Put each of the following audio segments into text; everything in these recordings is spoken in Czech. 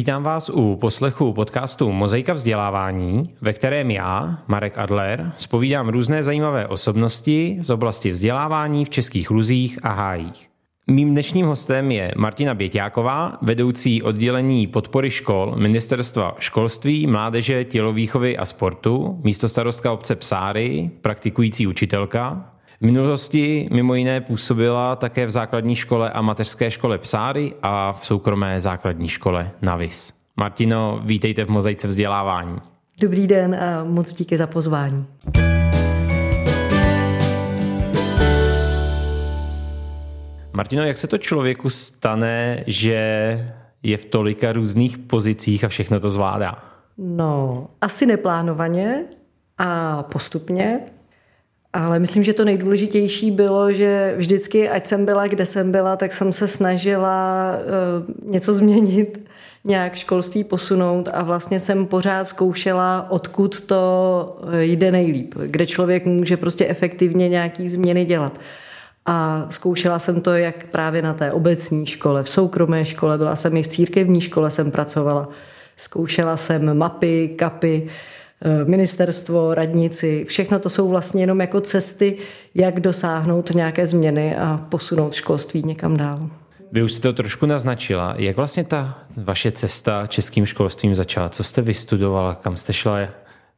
Vítám vás u poslechu podcastu Mozaika vzdělávání, ve kterém já, Marek Adler, spovídám různé zajímavé osobnosti z oblasti vzdělávání v českých luzích a hájích. Mým dnešním hostem je Martina Běťáková, vedoucí oddělení podpory škol Ministerstva školství, mládeže, tělovýchovy a sportu, místo starostka obce Psáry, praktikující učitelka. V minulosti mimo jiné působila také v základní škole a mateřské škole Psáry a v soukromé základní škole Navis. Martino, vítejte v Mozaice vzdělávání. Dobrý den a moc díky za pozvání. Martino, jak se to člověku stane, že je v tolika různých pozicích a všechno to zvládá? No, asi neplánovaně a postupně, ale myslím, že to nejdůležitější bylo, že vždycky, ať jsem byla, kde jsem byla, tak jsem se snažila uh, něco změnit, nějak školství posunout a vlastně jsem pořád zkoušela, odkud to jde nejlíp, kde člověk může prostě efektivně nějaký změny dělat. A zkoušela jsem to jak právě na té obecní škole, v soukromé škole, byla jsem i v církevní škole, jsem pracovala. Zkoušela jsem mapy, kapy, eh, ministerstvo, radnici. Všechno to jsou vlastně jenom jako cesty, jak dosáhnout nějaké změny a posunout školství někam dál. Vy už jste to trošku naznačila. Jak vlastně ta vaše cesta českým školstvím začala? Co jste vystudovala? Kam jste šla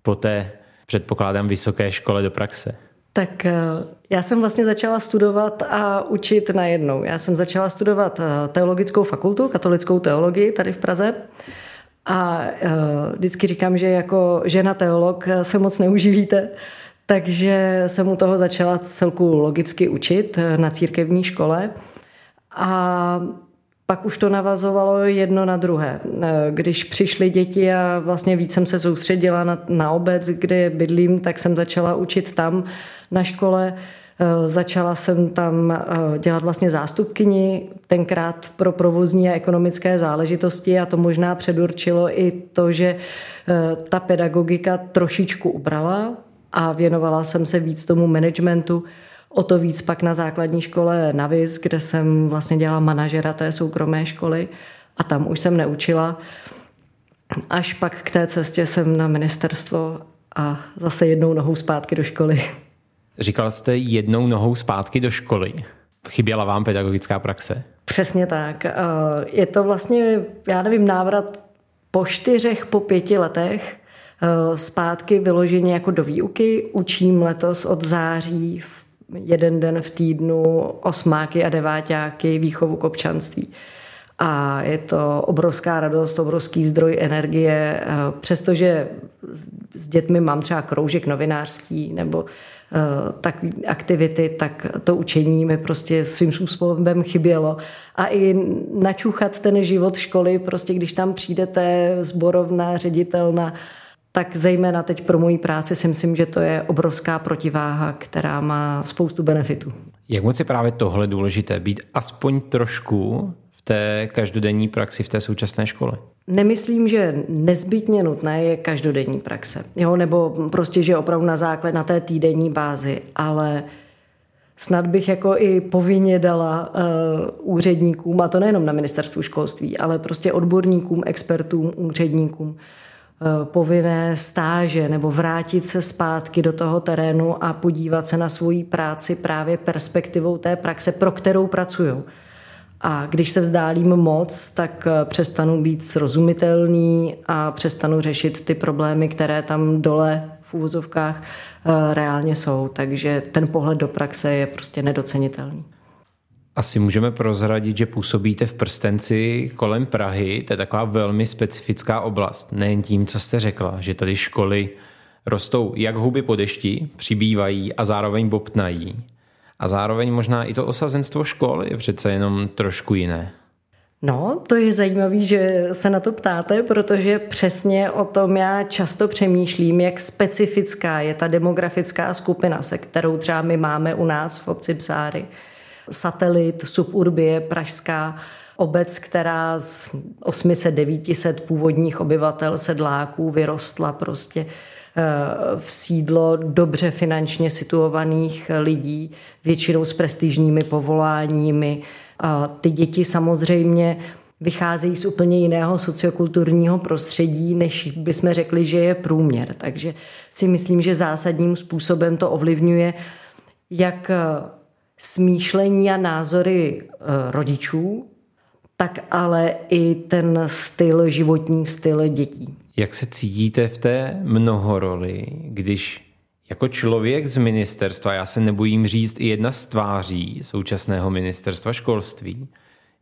po té, předpokládám, vysoké škole do praxe? Tak eh, já jsem vlastně začala studovat a učit najednou. Já jsem začala studovat eh, teologickou fakultu, katolickou teologii tady v Praze. A eh, vždycky říkám, že jako žena teolog se moc neuživíte, takže jsem u toho začala celku logicky učit na církevní škole. A pak už to navazovalo jedno na druhé. Když přišly děti a vlastně víc jsem se soustředila na, na obec, kde bydlím, tak jsem začala učit tam na škole. Začala jsem tam eh, dělat vlastně zástupkyni, tenkrát pro provozní a ekonomické záležitosti a to možná předurčilo i to, že eh, ta pedagogika trošičku ubrala a věnovala jsem se víc tomu managementu O to víc pak na základní škole Navis, kde jsem vlastně dělala manažera té soukromé školy a tam už jsem neučila. Až pak k té cestě jsem na ministerstvo a zase jednou nohou zpátky do školy. Říkal jste jednou nohou zpátky do školy. Chyběla vám pedagogická praxe? Přesně tak. Eh, je to vlastně, já nevím, návrat po čtyřech, po pěti letech eh, zpátky vyloženě jako do výuky. Učím letos od září v jeden den v týdnu osmáky a deváťáky výchovu k občanství. A je to obrovská radost, obrovský zdroj energie, přestože s dětmi mám třeba kroužek novinářský nebo eh, tak aktivity, tak to učení mi prostě svým způsobem chybělo. A i načuchat ten život školy, prostě když tam přijdete zborovna, ředitelna, tak zejména teď pro moji práci si myslím, že to je obrovská protiváha, která má spoustu benefitů. Jak moc je právě tohle důležité, být aspoň trošku té každodenní praxi v té současné škole? Nemyslím, že nezbytně nutné je každodenní praxe, jo? nebo prostě, že opravdu na základ na té týdenní bázi, ale snad bych jako i povinně dala uh, úředníkům, a to nejenom na ministerstvu školství, ale prostě odborníkům, expertům, úředníkům, Eh, povinné stáže nebo vrátit se zpátky do toho terénu a podívat se na svoji práci právě perspektivou té praxe, pro kterou pracují. A když se vzdálím moc, tak eh, přestanu být srozumitelný a přestanu řešit ty problémy, které tam dole v úvozovkách eh, reálně jsou. Takže ten pohled do praxe je prostě nedocenitelný. Asi můžeme prozradit, že působíte v prstenci kolem Prahy, to je taková velmi specifická oblast. Nejen tím, co jste řekla, že tady školy rostou jak huby po dešti, přibývají a zároveň bobtnají. A zároveň možná i to osazenstvo škol je přece jenom trošku jiné. No, to je zajímavé, že se na to ptáte, protože přesně o tom já často přemýšlím, jak specifická je ta demografická skupina, se kterou třeba my máme u nás v obci Psáry satelit suburbie pražská obec, která z 800-900 původních obyvatel sedláků vyrostla prostě v sídlo dobře finančně situovaných lidí, většinou s prestižními povoláními. A ty děti samozřejmě vycházejí z úplně jiného sociokulturního prostředí, než bychom řekli, že je průměr. Takže si myslím, že zásadním způsobem to ovlivňuje jak smýšlení a názory rodičů, tak ale i ten styl, životní styl dětí. Jak se cítíte v té mnohoroli, když jako člověk z ministerstva, já se nebojím říct i jedna z tváří současného ministerstva školství,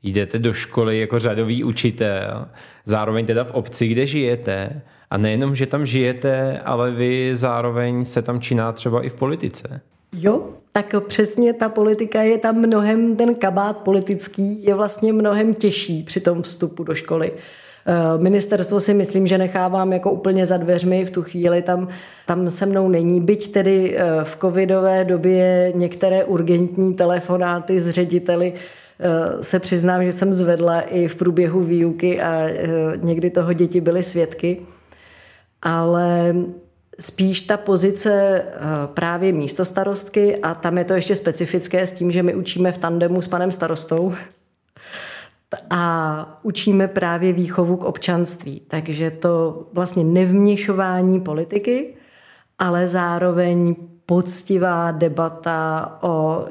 jdete do školy jako řadový učitel, zároveň teda v obci, kde žijete, a nejenom, že tam žijete, ale vy zároveň se tam činá třeba i v politice. Jo, tak přesně ta politika je tam mnohem, ten kabát politický je vlastně mnohem těžší při tom vstupu do školy. Eh, ministerstvo si myslím, že nechávám jako úplně za dveřmi, v tu chvíli tam, tam se mnou není. Byť tedy eh, v covidové době některé urgentní telefonáty s řediteli eh, se přiznám, že jsem zvedla i v průběhu výuky a někdy toho děti byly svědky. Ale spíš ta pozice právě místo starostky a tam je to ještě specifické s tím, že my učíme v tandemu s panem starostou, a učíme právě výchovu k občanství. Takže to vlastně nevměšování politiky, ale zároveň poctivá debata o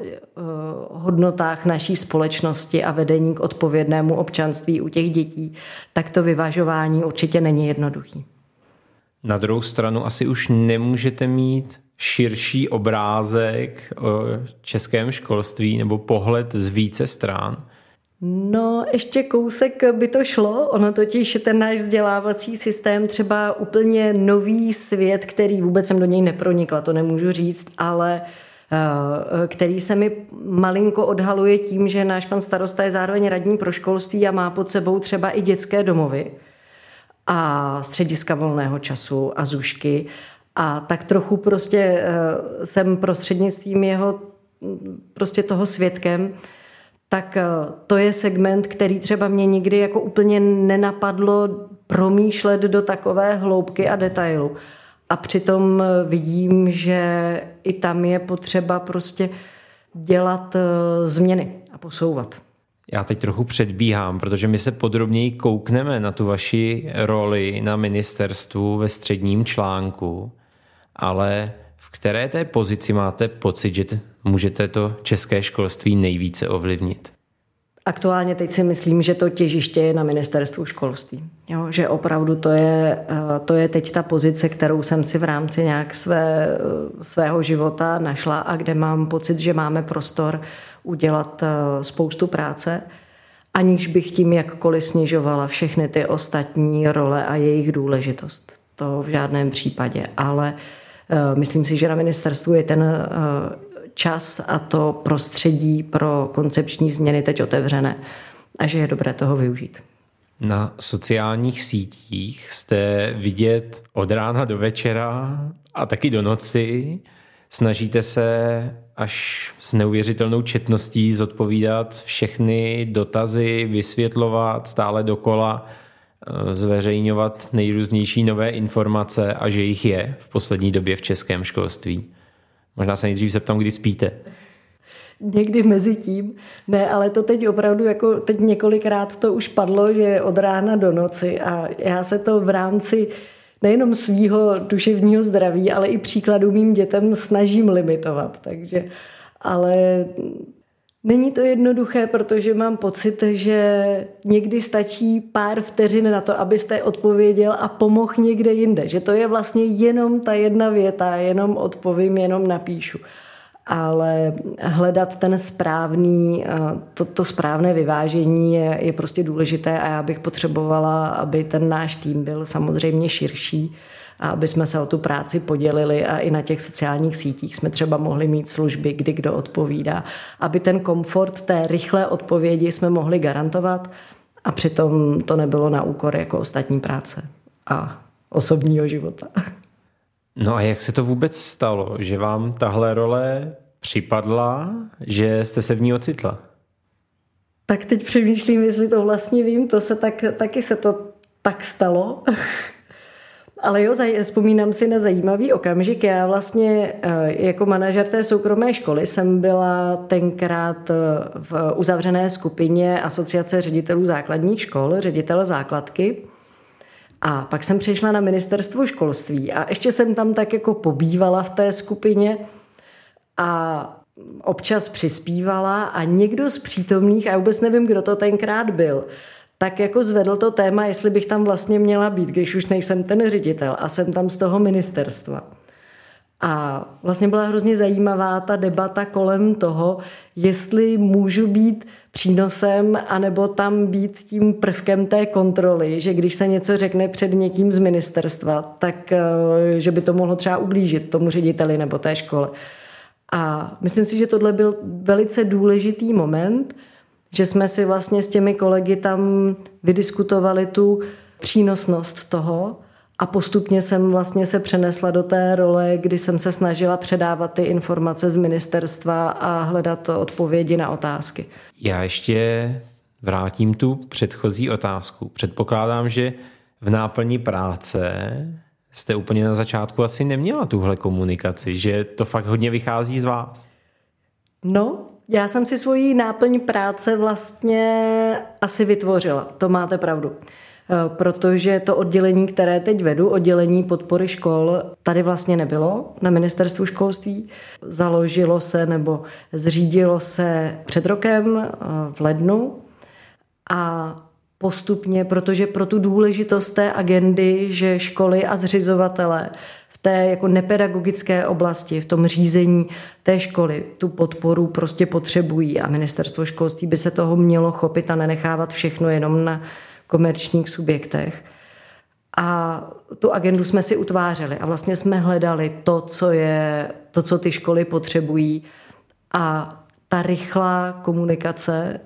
hodnotách naší společnosti a vedení k odpovědnému občanství u těch dětí, tak to vyvažování určitě není jednoduchý. Na druhou stranu asi už nemůžete mít širší obrázek o českém školství nebo pohled z více stran. No, ještě kousek by to šlo. Ono totiž ten náš vzdělávací systém třeba úplně nový svět, který vůbec jsem do něj nepronikla, to nemůžu říct, ale eh, který se mi malinko odhaluje tím, že náš pan starosta je zároveň radní pro školství a má pod sebou třeba i dětské domovy a střediska volného času a zůžky. A tak trochu prostě eh, jsem prostřednictvím jeho prostě toho svědkem, tak eh, to je segment, který třeba mě nikdy jako úplně nenapadlo promýšlet do takové hloubky a detailu. A přitom eh, vidím, že i tam je potřeba prostě dělat eh, změny a posouvat. Já teď trochu předbíhám, protože my se podrobněji koukneme na tu vaši roli na ministerstvu ve středním článku, ale v které té pozici máte pocit, že můžete to české školství nejvíce ovlivnit? Aktuálně teď si myslím, že to těžiště je na ministerstvu školství. Jo, že opravdu to je, eh, to je teď ta pozice, kterou jsem si v rámci nějak své, eh, svého života našla a kde mám pocit, že máme prostor udělat eh, spoustu práce, aniž bych tím jakkoliv snižovala všechny ty ostatní role a jejich důležitost. To v žádném případě. Ale myslím si, že na ministerstvu je ten čas a to prostředí pro koncepční změny teď otevřené a že je dobré toho využít. Na sociálních sítích jste vidět od rána do večera a taky do noci. Snažíte se až s neuvěřitelnou četností zodpovídat všechny dotazy, vysvětlovat stále dokola, eh, zveřejňovat nejrůznější nové informace a že jich je v poslední době v českém školství. Možná se nejdřív zeptám, kdy spíte. Někdy mezi tím. Ne, ale to teď opravdu, jako teď několikrát to už padlo, že od rána do noci a já se to v rámci nejenom svýho duševního zdraví, ale i příkladu mým dětem snažím limitovat. Takže, ale Není to jednoduché, protože mám pocit, že někdy stačí pár vteřin na to, abyste odpověděl a pomohl někde jinde. Že to je vlastně jenom ta jedna věta, jenom odpovím, jenom napíšu. Ale hledat ten správný, eh, to, to správné vyvážení je, je prostě důležité a já bych potřebovala, aby ten náš tým byl samozřejmě širší a aby jsme se o tu práci podělili a i na těch sociálních sítích jsme třeba mohli mít služby, kdy kdo odpovídá, aby ten komfort té rychlé odpovědi jsme mohli garantovat a přitom to nebylo na úkor jako ostatní práce a osobního života. No a jak se to vůbec stalo, že vám tahle role připadla, že jste se v ní ocitla? Tak teď přemýšlím, jestli to vlastně vím, to se tak, taky se to tak stalo. Ale jo, vzpomínám si na zajímavý okamžik. Já vlastně eh, jako manažer té soukromé školy jsem byla tenkrát eh, v uzavřené skupině Asociace ředitelů základních škol, ředitele základky. A pak jsem přišla na ministerstvo školství a ještě jsem tam tak jako pobývala v té skupině a občas přispívala a někdo z přítomných, a vůbec nevím, kdo to tenkrát byl, tak jako zvedl to téma, jestli bych tam vlastně měla být, když už nejsem ten ředitel a jsem tam z toho ministerstva. A vlastně byla hrozně zajímavá ta debata kolem toho, jestli můžu být přínosem, anebo tam být tím prvkem té kontroly, že když se něco řekne před někým z ministerstva, tak eh, že by to mohlo třeba ublížit tomu řediteli nebo té škole. A myslím si, že tohle byl velice důležitý moment, že jsme si vlastně s těmi kolegy tam vydiskutovali tu přínosnost toho a postupně jsem vlastně se přenesla do té role, kdy jsem se snažila předávat ty informace z ministerstva a hledat odpovědi na otázky. Já ještě vrátím tu předchozí otázku. Předpokládám, že v náplní práce jste úplně na začátku asi neměla tuhle komunikaci, že to fakt hodně vychází z vás. No, já jsem si svoji náplň práce vlastně asi vytvořila, to máte pravdu. Eh, protože to oddělení, které teď vedu, oddělení podpory škol, tady vlastně nebylo na ministerstvu školství. Založilo se nebo zřídilo se před rokem eh, v lednu a postupně, protože pro tu důležitost té agendy, že školy a zřizovatele té jako nepedagogické oblasti, v tom řízení té školy tu podporu prostě potřebují a ministerstvo školství by se toho mělo chopit a nenechávat všechno jenom na komerčních subjektech. A tu agendu jsme si utvářeli a vlastně jsme hledali to, co je, to, co ty školy potřebují a ta rychlá komunikace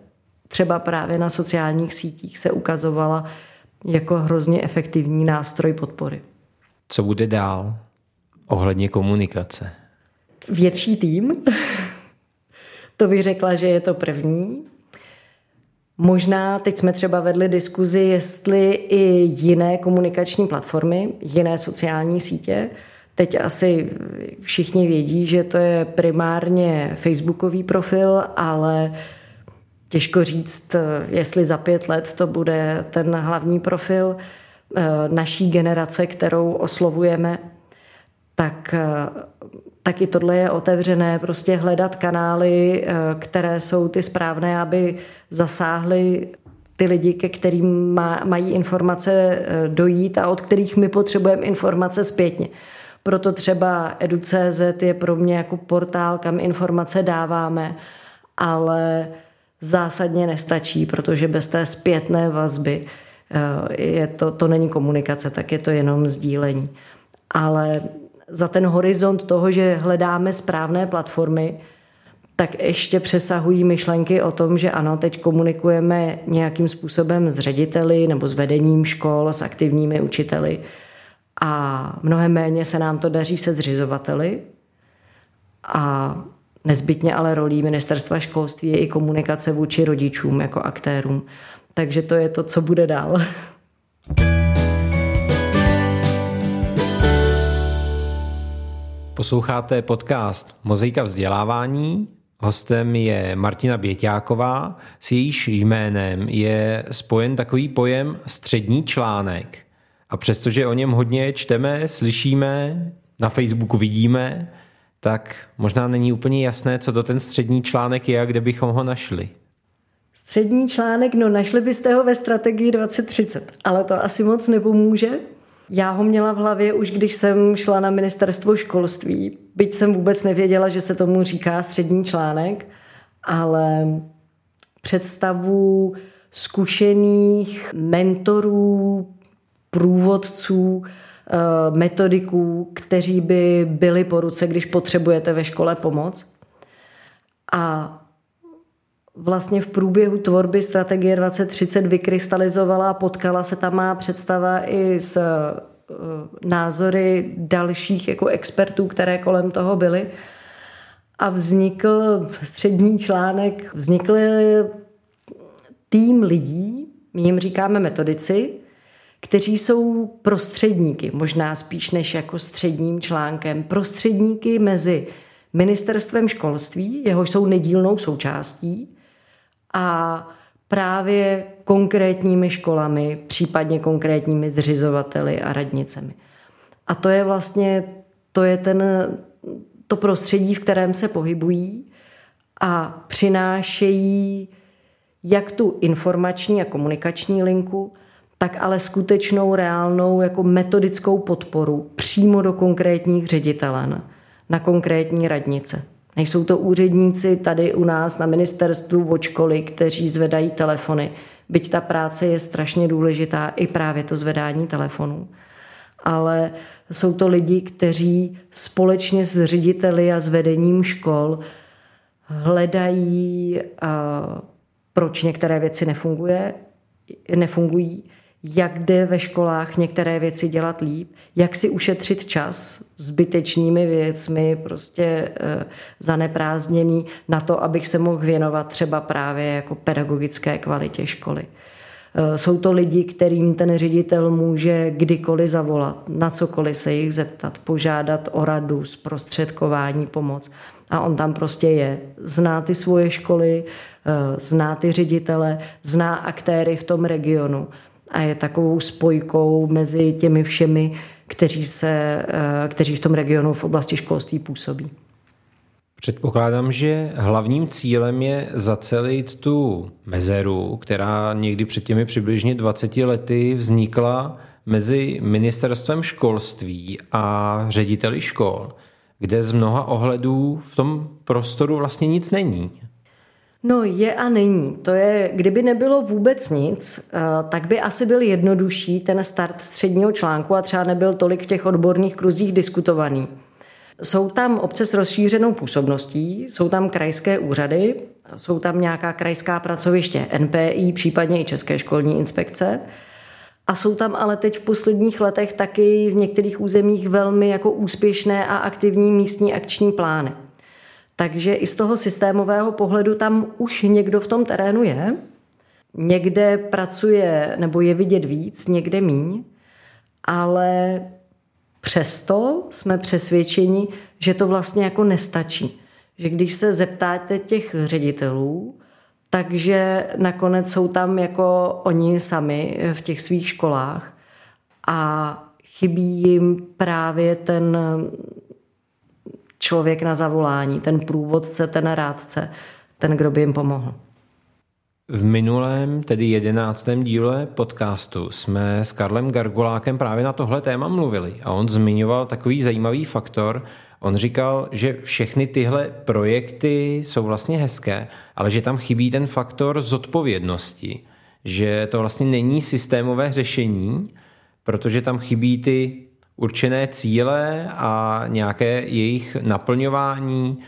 třeba právě na sociálních sítích se ukazovala jako hrozně efektivní nástroj podpory. Co bude dál ohledně komunikace? Větší tým. to bych řekla, že je to první. Možná teď jsme třeba vedli diskuzi, jestli i jiné komunikační platformy, jiné sociální sítě. Teď asi všichni vědí, že to je primárně facebookový profil, ale těžko říct, jestli za pět let to bude ten hlavní profil naší generace, kterou oslovujeme, tak taky tohle je otevřené, prostě hledat kanály, eh, které jsou ty správné, aby zasáhly ty lidi, ke kterým má, mají informace eh, dojít a od kterých my potřebujeme informace zpětně. Proto třeba edu.cz je pro mě jako portál, kam informace dáváme, ale zásadně nestačí, protože bez té zpětné vazby eh, je to, to není komunikace, tak je to jenom sdílení. Ale za ten horizont toho, že hledáme správné platformy, tak ještě přesahují myšlenky o tom, že ano, teď komunikujeme nějakým způsobem s řediteli nebo s vedením škol, s aktivními učiteli a mnohem méně se nám to daří se zřizovateli a nezbytně ale rolí ministerstva školství je i komunikace vůči rodičům jako aktérům. Takže to je to, co bude dál. Posloucháte podcast Mozaika vzdělávání. Hostem je Martina Běťáková, s jejíž jménem je spojen takový pojem střední článek. A přestože o něm hodně čteme, slyšíme, na Facebooku vidíme, tak možná není úplně jasné, co to ten střední článek je a kde bychom ho našli. Střední článek, no našli byste ho ve strategii 2030, ale to asi moc nepomůže, já ho měla v hlavě už, když jsem šla na ministerstvo školství. Byť jsem vůbec nevěděla, že se tomu říká střední článek, ale představu zkušených mentorů, průvodců, eh, metodiků, kteří by byli po ruce, když potřebujete ve škole pomoc. A vlastně v průběhu tvorby strategie 2030 vykrystalizovala a potkala se tam má představa i s eh, názory dalších jako expertů, které kolem toho byly. A vznikl střední článek, vznikl tým lidí, my jim říkáme metodici, kteří jsou prostředníky, možná spíš než jako středním článkem, prostředníky mezi ministerstvem školství, jehož jsou nedílnou součástí, a právě konkrétními školami, případně konkrétními zřizovateli a radnicemi. A to je vlastně to, je ten, to prostředí, v kterém se pohybují a přinášejí jak tu informační a komunikační linku, tak ale skutečnou reálnou jako metodickou podporu přímo do konkrétních ředitelen na konkrétní radnice. Nejsou to úředníci tady u nás na ministerstvu od školy, kteří zvedají telefony. Byť ta práce je strašně důležitá, i právě to zvedání telefonů. Ale jsou to lidi, kteří společně s řediteli a s vedením škol hledají, proč některé věci nefunguje, nefungují, jak jde ve školách některé věci dělat líp, jak si ušetřit čas zbytečnými věcmi, prostě e, zaneprázdněný na to, abych se mohl věnovat třeba právě jako pedagogické kvalitě školy. E, jsou to lidi, kterým ten ředitel může kdykoliv zavolat, na cokoliv se jich zeptat, požádat o radu, zprostředkování, pomoc. A on tam prostě je. Zná ty svoje školy, e, zná ty ředitele, zná aktéry v tom regionu a je takovou spojkou mezi těmi všemi, kteří, se, eh, kteří v tom regionu v oblasti školství působí. Předpokládám, že hlavním cílem je zacelit tu mezeru, která někdy před těmi přibližně 20 lety vznikla mezi ministerstvem školství a řediteli škol, kde z mnoha ohledů v tom prostoru vlastně nic není. No je a není. To je, kdyby nebylo vůbec nic, eh, tak by asi byl jednodušší ten start středního článku a třeba nebyl tolik v těch odborných kruzích diskutovaný. Jsou tam obce s rozšířenou působností, jsou tam krajské úřady, jsou tam nějaká krajská pracoviště NPI, případně i České školní inspekce. A jsou tam ale teď v posledních letech taky v některých územích velmi jako úspěšné a aktivní místní akční plány. Takže i z toho systémového pohledu tam už někdo v tom terénu je. Někde pracuje nebo je vidět víc, někde míň, ale přesto jsme přesvědčeni, že to vlastně jako nestačí. Že když se zeptáte těch ředitelů, takže nakonec jsou tam jako oni sami v těch svých školách a chybí jim právě ten člověk na zavolání, ten průvodce, ten rádce, ten, kdo by jim pomohl. V minulém, tedy jedenáctém díle podcastu jsme s Karlem Gargulákem právě na tohle téma mluvili a on zmiňoval takový zajímavý faktor. On říkal, že všechny tyhle projekty jsou vlastně hezké, ale že tam chybí ten faktor zodpovědnosti, že to vlastně není systémové řešení, protože tam chybí ty určené cíle a nějaké jejich naplňování,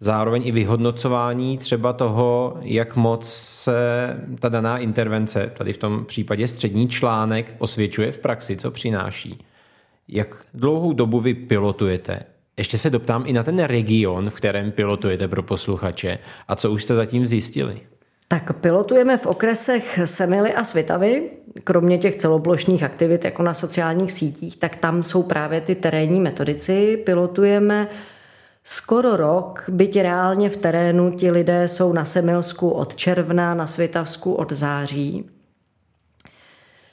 zároveň i vyhodnocování třeba toho, jak moc se ta daná intervence, tady v tom případě střední článek, osvědčuje v praxi, co přináší. Jak dlouhou dobu vy pilotujete? Ještě se doptám i na ten region, v kterém pilotujete pro posluchače a co už jste zatím zjistili. Tak pilotujeme v okresech Semily a Svitavy, kromě těch celoplošných aktivit jako na sociálních sítích, tak tam jsou právě ty terénní metodici. Pilotujeme skoro rok, byť reálně v terénu ti lidé jsou na Semilsku od června, na Svitavsku od září.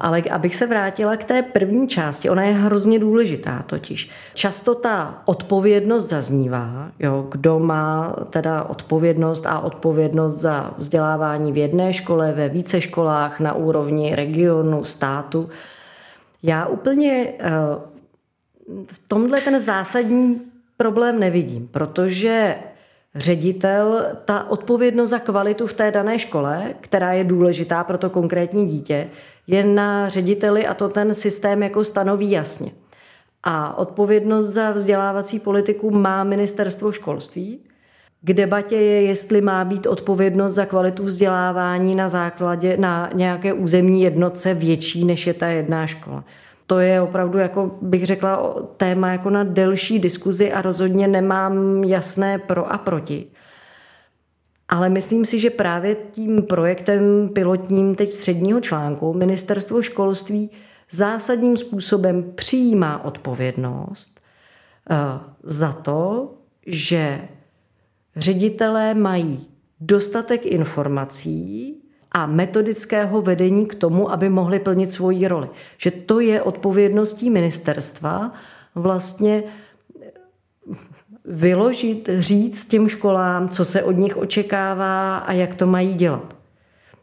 Ale abych se vrátila k té první části, ona je hrozně důležitá totiž. Často ta odpovědnost zaznívá, jo, kdo má teda odpovědnost a odpovědnost za vzdělávání v jedné škole, ve více školách, na úrovni regionu, státu. Já úplně eh, v tomhle ten zásadní problém nevidím, protože ředitel, ta odpovědnost za kvalitu v té dané škole, která je důležitá pro to konkrétní dítě, je na řediteli a to ten systém jako stanoví jasně. A odpovědnost za vzdělávací politiku má ministerstvo školství. K debatě je, jestli má být odpovědnost za kvalitu vzdělávání na základě na nějaké územní jednotce větší, než je ta jedna škola. To je opravdu, jako bych řekla, téma jako na delší diskuzi a rozhodně nemám jasné pro a proti. Ale myslím si, že právě tím projektem pilotním teď středního článku ministerstvo školství zásadním způsobem přijímá odpovědnost eh, za to, že ředitelé mají dostatek informací a metodického vedení k tomu, aby mohli plnit svoji roli. Že to je odpovědností ministerstva vlastně vyložit, říct těm školám, co se od nich očekává a jak to mají dělat.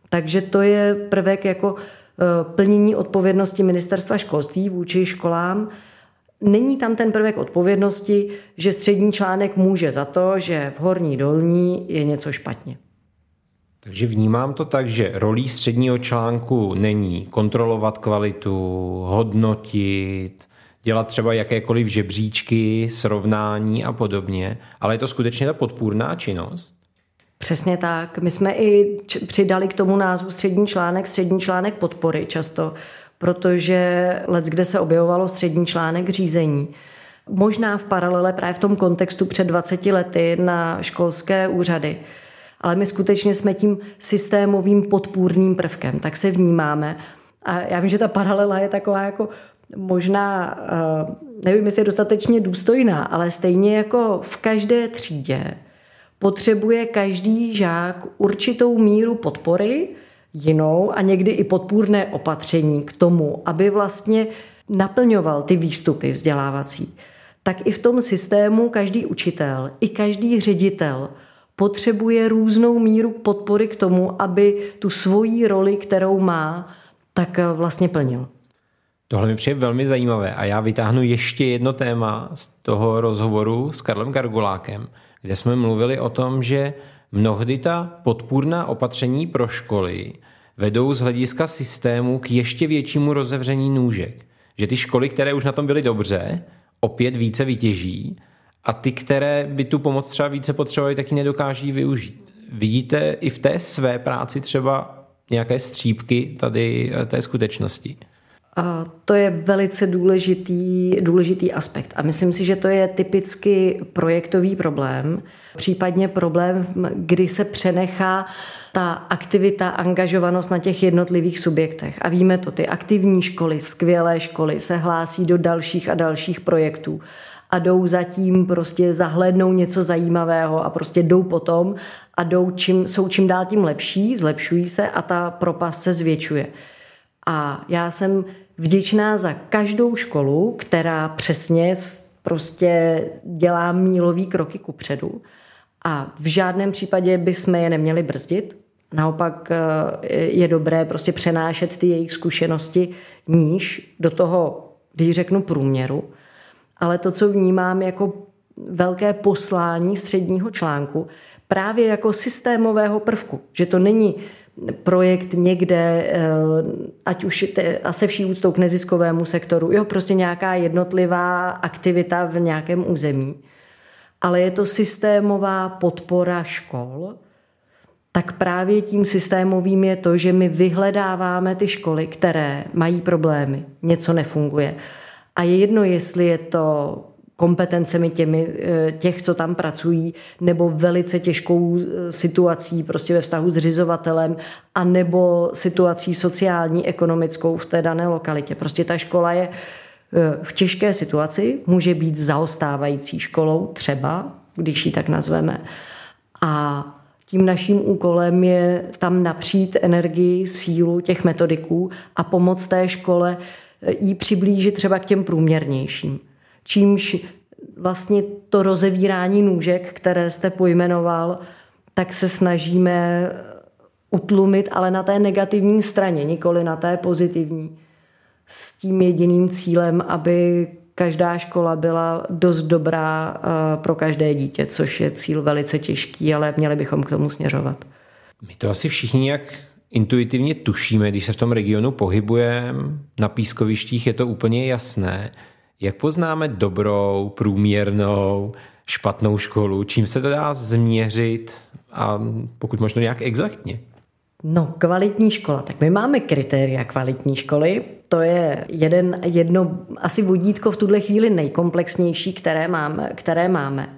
Takže to je prvek jako eh, plnění odpovědnosti ministerstva školství vůči školám. Není tam ten prvek odpovědnosti, že střední článek může za to, že v horní dolní je něco špatně. Takže vnímám to tak, že rolí středního článku není kontrolovat kvalitu, hodnotit, dělat třeba jakékoliv žebříčky, srovnání a podobně, ale je to skutečně ta podpůrná činnost? Přesně tak. My jsme i přidali k tomu názvu střední článek, střední článek podpory často, protože let, kde se objevovalo střední článek řízení, možná v paralele právě v tom kontextu před 20 lety na školské úřady, ale my skutečně jsme tím systémovým podpůrným prvkem, tak se vnímáme. A já vím, že ta paralela je taková jako možná, eh, nevím, jestli je dostatečně důstojná, ale stejně jako v každé třídě potřebuje každý žák určitou míru podpory, jinou a někdy i podpůrné opatření k tomu, aby vlastně naplňoval ty výstupy vzdělávací. Tak i v tom systému každý učitel, i každý ředitel potřebuje různou míru podpory k tomu, aby tu svoji roli, kterou má, tak vlastně plnil. Tohle mi přijde velmi zajímavé a já vytáhnu ještě jedno téma z toho rozhovoru s Karlem Gargulákem, kde jsme mluvili o tom, že mnohdy ta podpůrná opatření pro školy vedou z hlediska systému k ještě většímu rozevření nůžek. Že ty školy, které už na tom byly dobře, opět více vytěží a ty, které by tu pomoc třeba více potřebovaly, taky nedokáží využít. Vidíte i v té své práci třeba nějaké střípky tady té skutečnosti? To je velice důležitý, důležitý aspekt. A myslím si, že to je typicky projektový problém, případně problém, kdy se přenechá ta aktivita, angažovanost na těch jednotlivých subjektech. A víme to, ty aktivní školy, skvělé školy se hlásí do dalších a dalších projektů a jdou zatím prostě zahlednou něco zajímavého a prostě jdou potom a jdou čím, jsou čím dál tím lepší, zlepšují se a ta propast se zvětšuje. A já jsem vděčná za každou školu, která přesně prostě dělá mílový kroky ku předu. A v žádném případě bychom je neměli brzdit. Naopak eh, je dobré prostě přenášet ty jejich zkušenosti níž do toho, když řeknu průměru. Ale to, co vnímám jako velké poslání středního článku, právě jako systémového prvku, že to není projekt někde, eh, ať už a se vší úctou k neziskovému sektoru, jo, prostě nějaká jednotlivá aktivita v nějakém území, ale je to systémová podpora škol, tak právě tím systémovým je to, že my vyhledáváme ty školy, které mají problémy, něco nefunguje. A je jedno, jestli je to kompetencemi těmi, eh, těch, co tam pracují, nebo velice těžkou eh, situací prostě ve vztahu s řizovatelem, a nebo situací sociální, ekonomickou v té dané lokalitě. Prostě ta škola je eh, v těžké situaci, může být zaostávající školou třeba, když ji tak nazveme. A tím naším úkolem je tam napřít energii, sílu těch metodiků a pomoct té škole jí přiblížit třeba k těm průměrnějším čímž vlastně to rozevírání nůžek, které jste pojmenoval, tak se snažíme utlumit, ale na té negativní straně, nikoli na té pozitivní. S tím jediným cílem, aby každá škola byla dost dobrá eh, pro každé dítě, což je cíl velice těžký, ale měli bychom k tomu směřovat. My to asi všichni jak intuitivně tušíme, když se v tom regionu pohybujeme, na pískovištích je to úplně jasné. Jak poznáme dobrou, průměrnou, špatnou školu? Čím se to dá změřit a pokud možno nějak exaktně? No, kvalitní škola. Tak my máme kritéria kvalitní školy. To je jeden, jedno asi vodítko v tuhle chvíli nejkomplexnější, které máme. Které máme.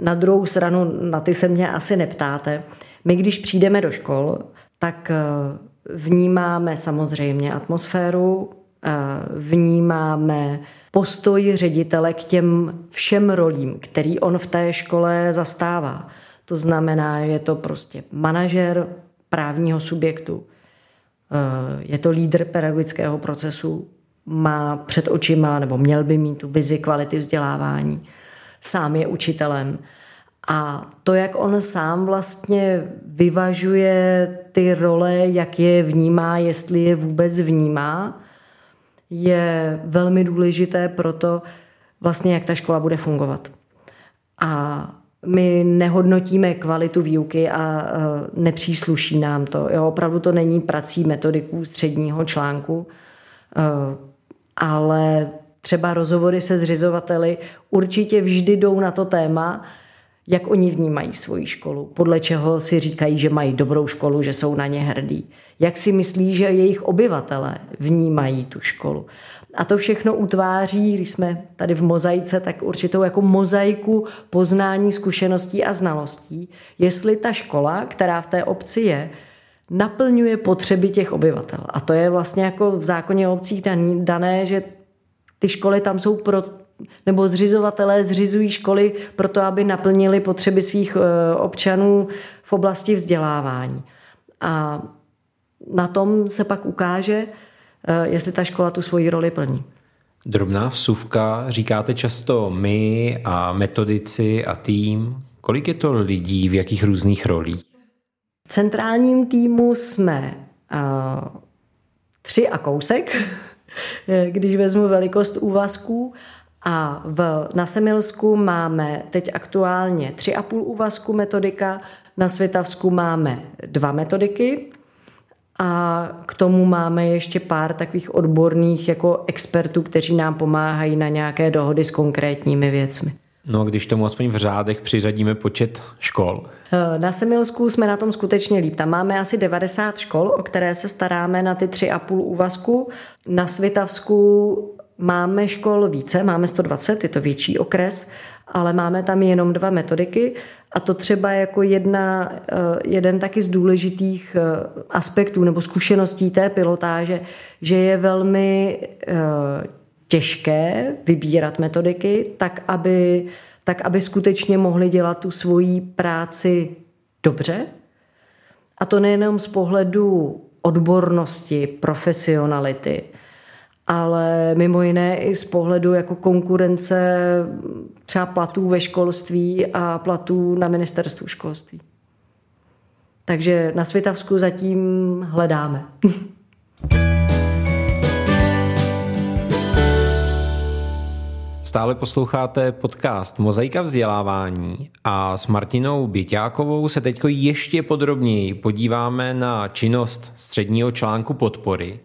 Na druhou stranu, na ty se mě asi neptáte. My, když přijdeme do škol, tak eh, vnímáme samozřejmě atmosféru, vnímáme postoj ředitele k těm všem rolím, který on v té škole zastává. To znamená, je to prostě manažer právního subjektu, eh, je to lídr pedagogického procesu, má před očima nebo měl by mít tu vizi kvality vzdělávání, sám je učitelem. A to, jak on sám vlastně vyvažuje ty role, jak je vnímá, jestli je vůbec vnímá, je velmi důležité pro to, vlastně, jak ta škola bude fungovat. A my nehodnotíme kvalitu výuky a nepřísluší nám to. Jo, opravdu to není prací metodiků středního článku, ale třeba rozhovory se zřizovateli určitě vždy jdou na to téma, jak oni vnímají svoji školu, podle čeho si říkají, že mají dobrou školu, že jsou na ně hrdí, jak si myslí, že jejich obyvatelé vnímají tu školu. A to všechno utváří, když jsme tady v mozaice, tak určitou jako mozaiku poznání, zkušeností a znalostí, jestli ta škola, která v té obci je, naplňuje potřeby těch obyvatel. A to je vlastně jako v zákoně obcích dané, že ty školy tam jsou pro, nebo zřizovatelé zřizují školy proto, aby naplnili potřeby svých eh, občanů v oblasti vzdělávání. A na tom se pak ukáže, eh, jestli ta škola tu svoji roli plní. Drobná vsuvka, říkáte často my a metodici a tým. Kolik je to lidí, v jakých různých rolích? V centrálním týmu jsme uh, tři a kousek, když vezmu velikost úvazků. A v, na Semilsku máme teď aktuálně tři a půl úvazku metodika, na Světavsku máme dva metodiky a k tomu máme ještě pár takových odborných jako expertů, kteří nám pomáhají na nějaké dohody s konkrétními věcmi. No a když tomu aspoň v řádech přiřadíme počet škol? Na Semilsku jsme na tom skutečně líp. Tam máme asi 90 škol, o které se staráme na ty tři a půl úvazku. Na Svitavsku máme škol více, máme 120, je to větší okres, ale máme tam jenom dva metodiky a to třeba jako jedna, eh, jeden taky z důležitých eh, aspektů nebo zkušeností té pilotáže, že je velmi eh, těžké vybírat metodiky tak, aby, tak, aby skutečně mohli dělat tu svoji práci dobře. A to nejenom z pohledu odbornosti, profesionality, ale mimo jiné i z pohledu jako konkurence třeba platů ve školství a platů na ministerstvu školství. Takže na Světavsku zatím hledáme. Stále posloucháte podcast Mozaika vzdělávání a s Martinou Běťákovou se teď ještě podrobněji podíváme na činnost středního článku podpory.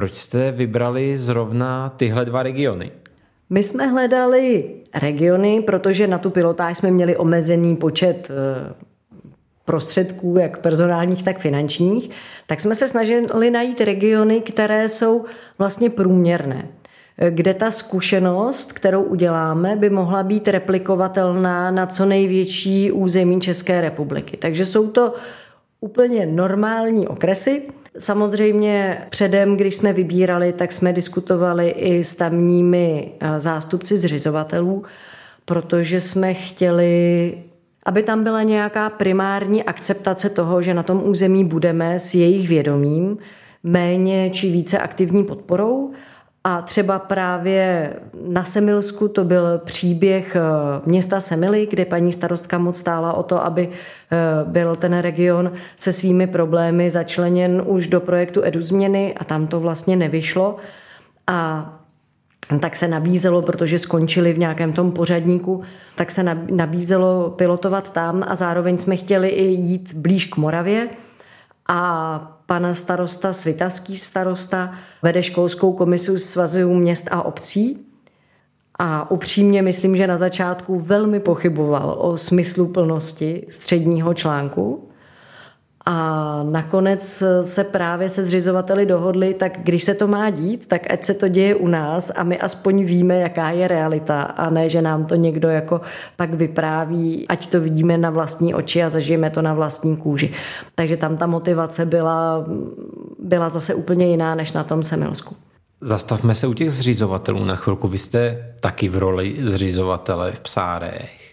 Proč jste vybrali zrovna tyhle dva regiony? My jsme hledali regiony, protože na tu pilotáž jsme měli omezený počet eh, prostředků, jak personálních, tak finančních, tak jsme se snažili najít regiony, které jsou vlastně průměrné kde ta zkušenost, kterou uděláme, by mohla být replikovatelná na co největší území České republiky. Takže jsou to úplně normální okresy. Samozřejmě předem, když jsme vybírali, tak jsme diskutovali i s tamními eh, zástupci zřizovatelů, protože jsme chtěli aby tam byla nějaká primární akceptace toho, že na tom území budeme s jejich vědomím, méně či více aktivní podporou a třeba právě na Semilsku to byl příběh eh, města Semily, kde paní starostka moc stála o to, aby eh, byl ten region se svými problémy začleněn už do projektu Edu změny a tam to vlastně nevyšlo. A tak se nabízelo, protože skončili v nějakém tom pořadníku, tak se nabízelo pilotovat tam a zároveň jsme chtěli i jít blíž k Moravě. A pan starosta, svitavský starosta, vede školskou komisi svazu měst a obcí. A upřímně myslím, že na začátku velmi pochyboval o smyslu plnosti středního článku, a nakonec se právě se zřizovateli dohodli, tak když se to má dít, tak ať se to děje u nás a my aspoň víme, jaká je realita a ne, že nám to někdo jako pak vypráví, ať to vidíme na vlastní oči a zažijeme to na vlastní kůži. Takže tam ta motivace byla, byla zase úplně jiná než na tom Semilsku. Zastavme se u těch zřizovatelů na chvilku. Vy jste taky v roli zřizovatele v Psárech.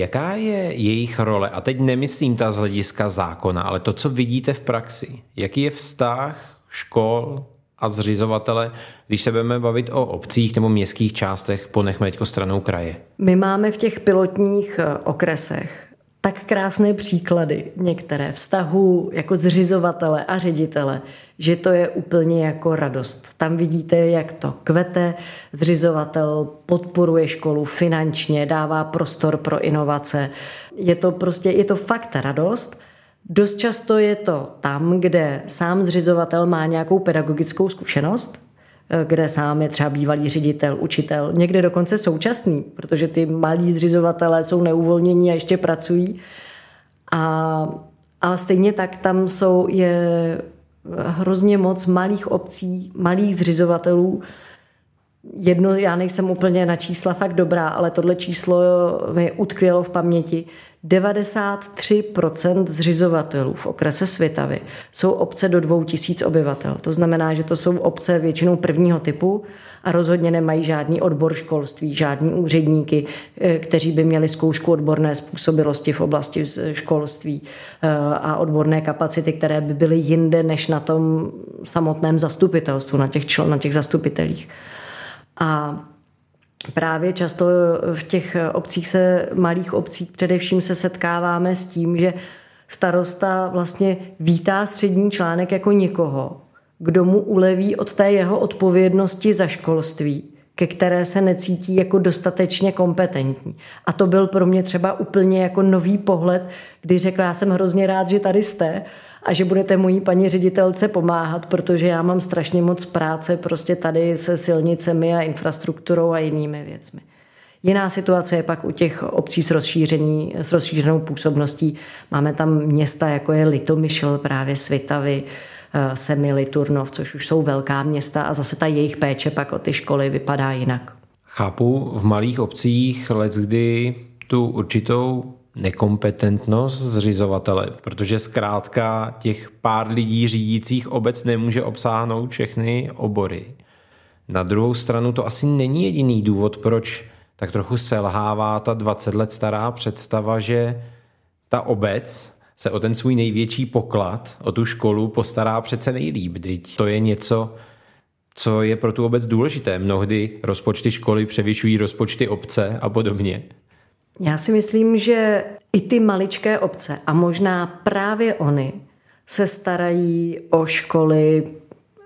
Jaká je jejich role? A teď nemyslím ta z hlediska zákona, ale to, co vidíte v praxi. Jaký je vztah škol a zřizovatele, když se budeme bavit o obcích nebo městských částech, ponechme teďko stranou kraje? My máme v těch pilotních eh, okresech tak krásné příklady některé vztahu jako zřizovatele a ředitele, že to je úplně jako radost. Tam vidíte, jak to kvete, zřizovatel podporuje školu finančně, dává prostor pro inovace. Je to prostě, je to fakt radost. Dost často je to tam, kde sám zřizovatel má nějakou pedagogickou zkušenost, kde sám je třeba bývalý ředitel, učitel, někde dokonce současný, protože ty malí zřizovatelé jsou neuvolnění a ještě pracují. A, ale stejně tak tam jsou, je hrozně moc malých obcí, malých zřizovatelů. Jedno, já nejsem úplně na čísla fakt dobrá, ale tohle číslo mi utkvělo v paměti. 93% zřizovatelů v okrese Svitavy jsou obce do 2000 obyvatel. To znamená, že to jsou obce většinou prvního typu a rozhodně nemají žádný odbor školství, žádní úředníky, eh, kteří by měli zkoušku odborné způsobilosti v oblasti školství eh, a odborné kapacity, které by byly jinde než na tom samotném zastupitelstvu, na těch, čl- na těch zastupitelích. A právě často v těch obcích se, malých obcích především se setkáváme s tím, že starosta vlastně vítá střední článek jako někoho, kdo mu uleví od té jeho odpovědnosti za školství, ke které se necítí jako dostatečně kompetentní. A to byl pro mě třeba úplně jako nový pohled, kdy řekla, já jsem hrozně rád, že tady jste a že budete mojí paní ředitelce pomáhat, protože já mám strašně moc práce prostě tady se silnicemi a infrastrukturou a jinými věcmi. Jiná situace je pak u těch obcí s, rozšířený, s rozšířenou působností. Máme tam města, jako je Litomyšl, právě Svitavy, eh, Semily, Turnov, což už jsou velká města a zase ta jejich péče pak o ty školy vypadá jinak. Chápu, v malých obcích let, kdy tu určitou nekompetentnost zřizovatele, protože zkrátka těch pár lidí řídících obec nemůže obsáhnout všechny obory. Na druhou stranu to asi není jediný důvod, proč tak trochu selhává ta 20 let stará představa, že ta obec se o ten svůj největší poklad, o tu školu postará přece nejlíp. Teď to je něco, co je pro tu obec důležité. Mnohdy rozpočty školy převyšují rozpočty obce a podobně. Já si myslím, že i ty maličké obce a možná právě oni se starají o školy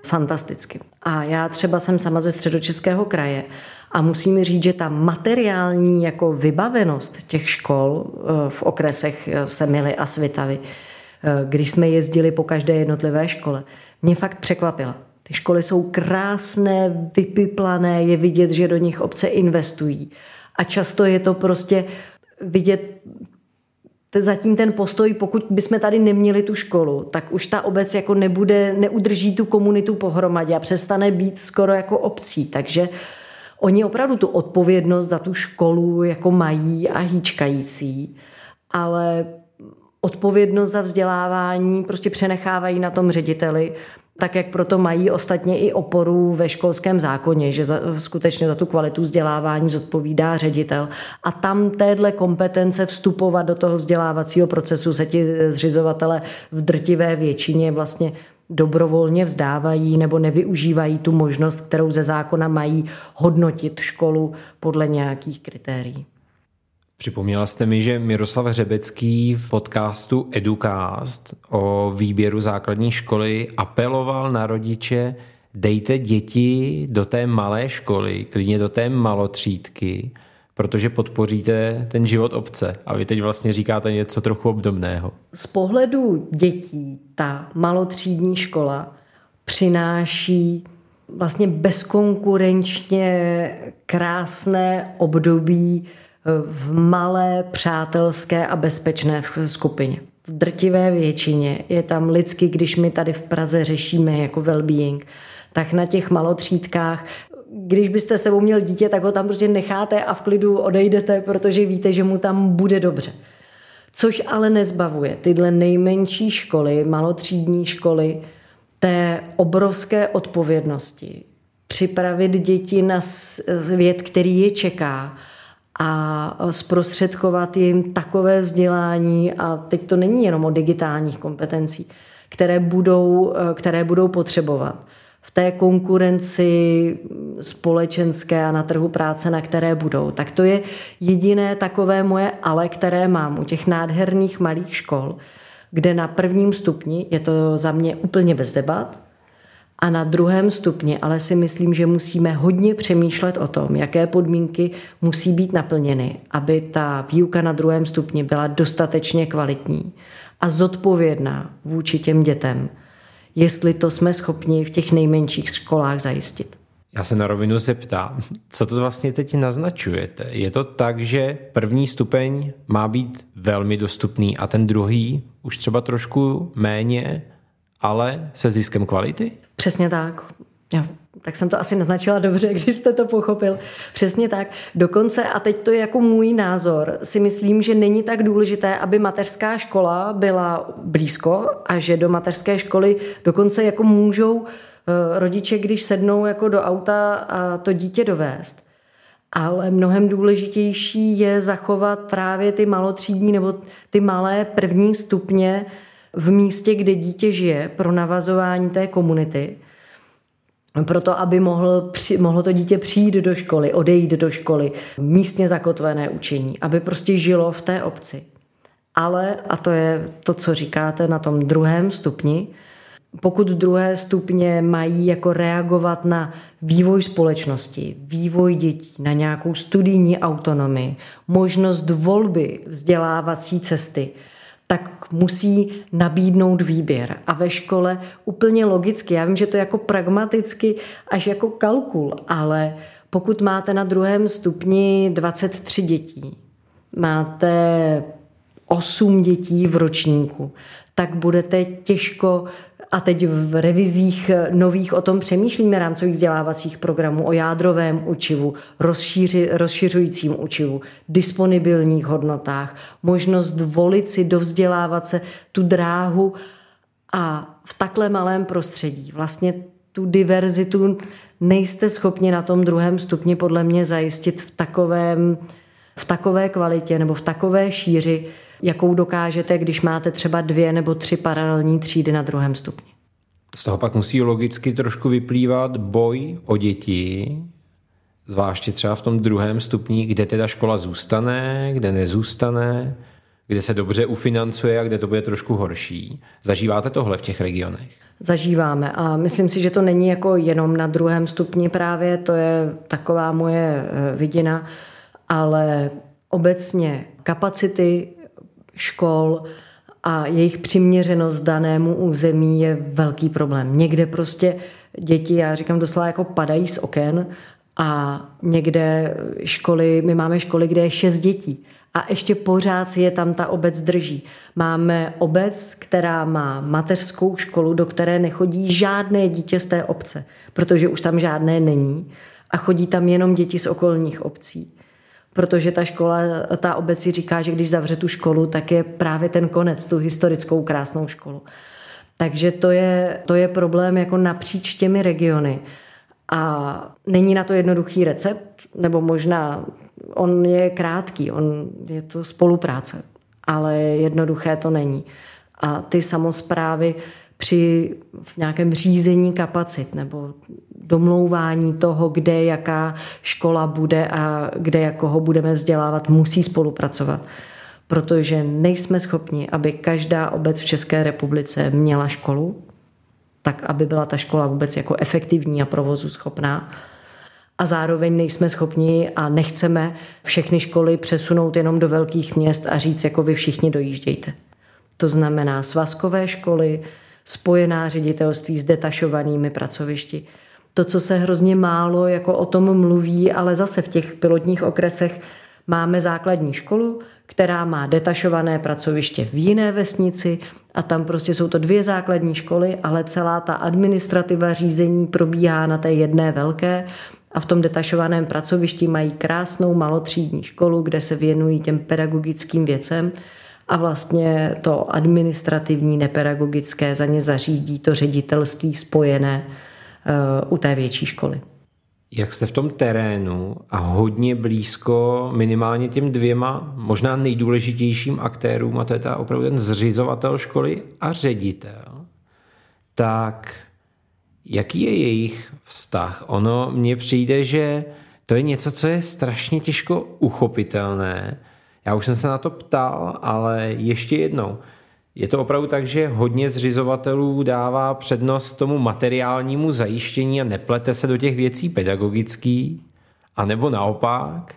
fantasticky. A já třeba jsem sama ze středočeského kraje a musím říct, že ta materiální jako vybavenost těch škol eh, v okresech eh, Semily a Svitavy, eh, když jsme jezdili po každé jednotlivé škole, mě fakt překvapila. Ty školy jsou krásné, vypiplané, je vidět, že do nich obce investují. A často je to prostě vidět zatím ten postoj, pokud bychom tady neměli tu školu, tak už ta obec jako nebude, neudrží tu komunitu pohromadě a přestane být skoro jako obcí. Takže oni opravdu tu odpovědnost za tu školu jako mají a hýčkající, ale odpovědnost za vzdělávání prostě přenechávají na tom řediteli tak jak proto mají ostatně i oporu ve školském zákoně, že za, skutečně za tu kvalitu vzdělávání zodpovídá ředitel. A tam téhle kompetence vstupovat do toho vzdělávacího procesu se ti zřizovatele v drtivé většině vlastně dobrovolně vzdávají nebo nevyužívají tu možnost, kterou ze zákona mají hodnotit školu podle nějakých kritérií. Připomněla jste mi, že Miroslav Hřebecký v podcastu Educast o výběru základní školy apeloval na rodiče, dejte děti do té malé školy, klidně do té malotřídky, protože podpoříte ten život obce. A vy teď vlastně říkáte něco trochu obdobného. Z pohledu dětí ta malotřídní škola přináší vlastně bezkonkurenčně krásné období v malé, přátelské a bezpečné skupině. V drtivé většině je tam lidsky, když my tady v Praze řešíme jako well-being, tak na těch malotřídkách když byste sebou měl dítě, tak ho tam prostě necháte a v klidu odejdete, protože víte, že mu tam bude dobře. Což ale nezbavuje tyhle nejmenší školy, malotřídní školy, té obrovské odpovědnosti, připravit děti na svět, který je čeká a zprostředkovat jim takové vzdělání a teď to není jenom o digitálních kompetencích, které budou, které budou potřebovat v té konkurenci společenské a na trhu práce, na které budou. Tak to je jediné takové moje ale, které mám u těch nádherných malých škol, kde na prvním stupni je to za mě úplně bez debat, a na druhém stupni ale si myslím, že musíme hodně přemýšlet o tom, jaké podmínky musí být naplněny, aby ta výuka na druhém stupni byla dostatečně kvalitní a zodpovědná vůči těm dětem, jestli to jsme schopni v těch nejmenších školách zajistit. Já se na rovinu zeptám, co to vlastně teď naznačujete? Je to tak, že první stupeň má být velmi dostupný a ten druhý už třeba trošku méně, ale se ziskem kvality? Přesně tak. Jo. Tak jsem to asi naznačila dobře, když jste to pochopil. Přesně tak. Dokonce, a teď to je jako můj názor, si myslím, že není tak důležité, aby mateřská škola byla blízko a že do mateřské školy dokonce jako můžou eh, rodiče, když sednou jako do auta a to dítě dovést. Ale mnohem důležitější je zachovat právě ty malotřídní nebo ty malé první stupně v místě, kde dítě žije, pro navazování té komunity, proto aby mohl, mohlo to dítě přijít do školy, odejít do školy, místně zakotvené učení, aby prostě žilo v té obci. Ale, a to je to, co říkáte na tom druhém stupni, pokud druhé stupně mají jako reagovat na vývoj společnosti, vývoj dětí, na nějakou studijní autonomii, možnost volby vzdělávací cesty, tak musí nabídnout výběr. A ve škole úplně logicky, já vím, že to je jako pragmaticky až jako kalkul, ale pokud máte na druhém stupni 23 dětí, máte 8 dětí v ročníku, tak budete těžko a teď v revizích nových o tom přemýšlíme rámcových vzdělávacích programů, o jádrovém učivu, rozšíři, rozšiřujícím učivu, disponibilních hodnotách, možnost volit si, dovzdělávat se tu dráhu a v takhle malém prostředí. Vlastně tu diverzitu nejste schopni na tom druhém stupni podle mě zajistit v takovém, v takové kvalitě nebo v takové šíři, jakou dokážete, když máte třeba dvě nebo tři paralelní třídy na druhém stupni. Z toho pak musí logicky trošku vyplývat boj o děti, zvláště třeba v tom druhém stupni, kde teda škola zůstane, kde nezůstane, kde se dobře ufinancuje a kde to bude trošku horší. Zažíváte tohle v těch regionech? Zažíváme a myslím si, že to není jako jenom na druhém stupni právě, to je taková moje eh, vidina, ale obecně kapacity škol a jejich přiměřenost danému území je velký problém. Někde prostě děti, já říkám doslova jako padají z oken a někde školy, my máme školy, kde je šest dětí a ještě pořád si je tam ta obec drží. Máme obec, která má mateřskou školu, do které nechodí žádné dítě z té obce, protože už tam žádné není a chodí tam jenom děti z okolních obcí protože ta škola, ta obec si říká, že když zavře tu školu, tak je právě ten konec, tu historickou krásnou školu. Takže to je, to je problém jako napříč těmi regiony. A není na to jednoduchý recept, nebo možná on je krátký, on je to spolupráce, ale jednoduché to není. A ty samozprávy při nějakém řízení kapacit nebo domlouvání toho, kde jaká škola bude a kde jakoho budeme vzdělávat, musí spolupracovat. Protože nejsme schopni, aby každá obec v České republice měla školu, tak aby byla ta škola vůbec jako efektivní a provozu schopná. A zároveň nejsme schopni a nechceme všechny školy přesunout jenom do velkých měst a říct, jako vy všichni dojíždějte. To znamená svazkové školy, spojená ředitelství s detašovanými pracovišti. To, co se hrozně málo jako o tom mluví, ale zase v těch pilotních okresech máme základní školu, která má detašované pracoviště v jiné vesnici a tam prostě jsou to dvě základní školy, ale celá ta administrativa řízení probíhá na té jedné velké a v tom detašovaném pracovišti mají krásnou malotřídní školu, kde se věnují těm pedagogickým věcem a vlastně to administrativní nepedagogické za ně zařídí to ředitelství spojené u té větší školy. jak jste v tom terénu a hodně blízko minimálně těm dvěma možná nejdůležitějším aktérům, a to je ta opravdu ten zřizovatel školy a ředitel, tak jaký je jejich vztah? Ono mně přijde, že to je něco, co je strašně těžko uchopitelné. Já už jsem se na to ptal, ale ještě jednou. Je to opravdu tak, že hodně zřizovatelů dává přednost tomu materiálnímu zajištění a neplete se do těch věcí pedagogický, a nebo naopak.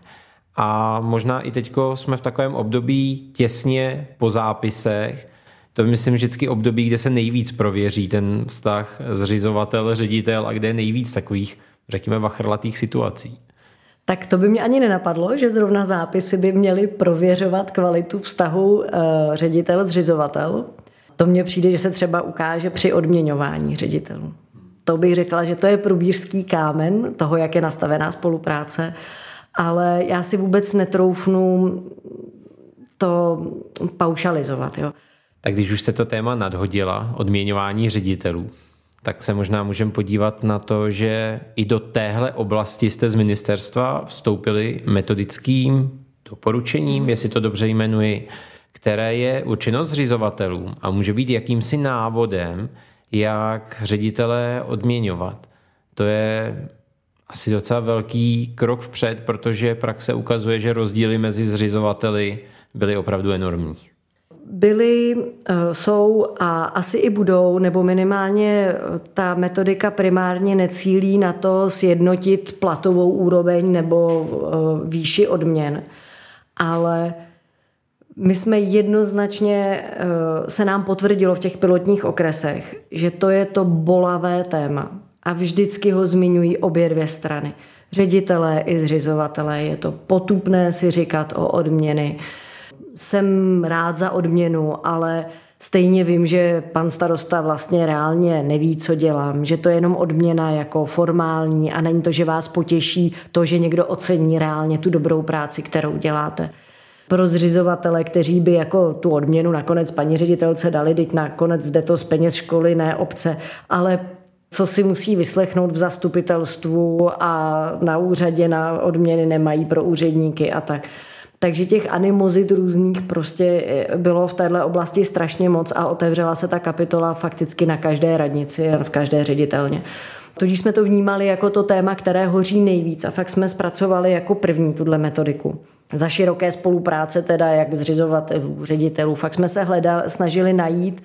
A možná i teďko jsme v takovém období těsně po zápisech, to je myslím vždycky období, kde se nejvíc prověří ten vztah zřizovatel, ředitel a kde je nejvíc takových, řekněme, vachrlatých situací. Tak to by mě ani nenapadlo, že zrovna zápisy by měly prověřovat kvalitu vztahu uh, ředitel zřizovatel. To mně přijde, že se třeba ukáže při odměňování ředitelů. To bych řekla, že to je průbířský kámen toho, jak je nastavená spolupráce, ale já si vůbec netroufnu to paušalizovat. Jo. Tak když už jste to téma nadhodila, odměňování ředitelů, tak se možná můžeme podívat na to, že i do téhle oblasti jste z ministerstva vstoupili metodickým doporučením, jestli to dobře jmenuji, které je určeno zřizovatelům a může být jakýmsi návodem, jak ředitele odměňovat. To je asi docela velký krok vpřed, protože praxe ukazuje, že rozdíly mezi zřizovateli byly opravdu enormní byly, eh, jsou a asi i budou, nebo minimálně eh, ta metodika primárně necílí na to sjednotit platovou úroveň nebo eh, výši odměn. Ale my jsme jednoznačně, se nám potvrdilo v těch pilotních okresech, že to je to bolavé téma a vždycky ho zmiňují obě dvě strany. Ředitelé i zřizovatelé. Je to potupné si říkat o odměny jsem rád za odměnu, ale stejně vím, že pan starosta vlastně reálně neví, co dělám, že to je jenom odměna jako formální a není to, že vás potěší to, že někdo ocení reálně tu dobrou práci, kterou děláte. Pro zřizovatele, kteří by jako tu odměnu nakonec paní ředitelce dali, teď nakonec jde to z peněz školy, ne obce, ale co si musí vyslechnout v zastupitelstvu a na úřadě na odměny nemají pro úředníky a tak. Takže těch animozit různých prostě eh, bylo v této oblasti strašně moc a otevřela se ta kapitola fakticky na každé radnici a v každé ředitelně. Tudíž jsme to vnímali jako to téma, které hoří nejvíc a fakt jsme zpracovali jako první tuhle metodiku. Za široké spolupráce teda jak zřizovatelů, ředitelů, fakt jsme se hledali, snažili najít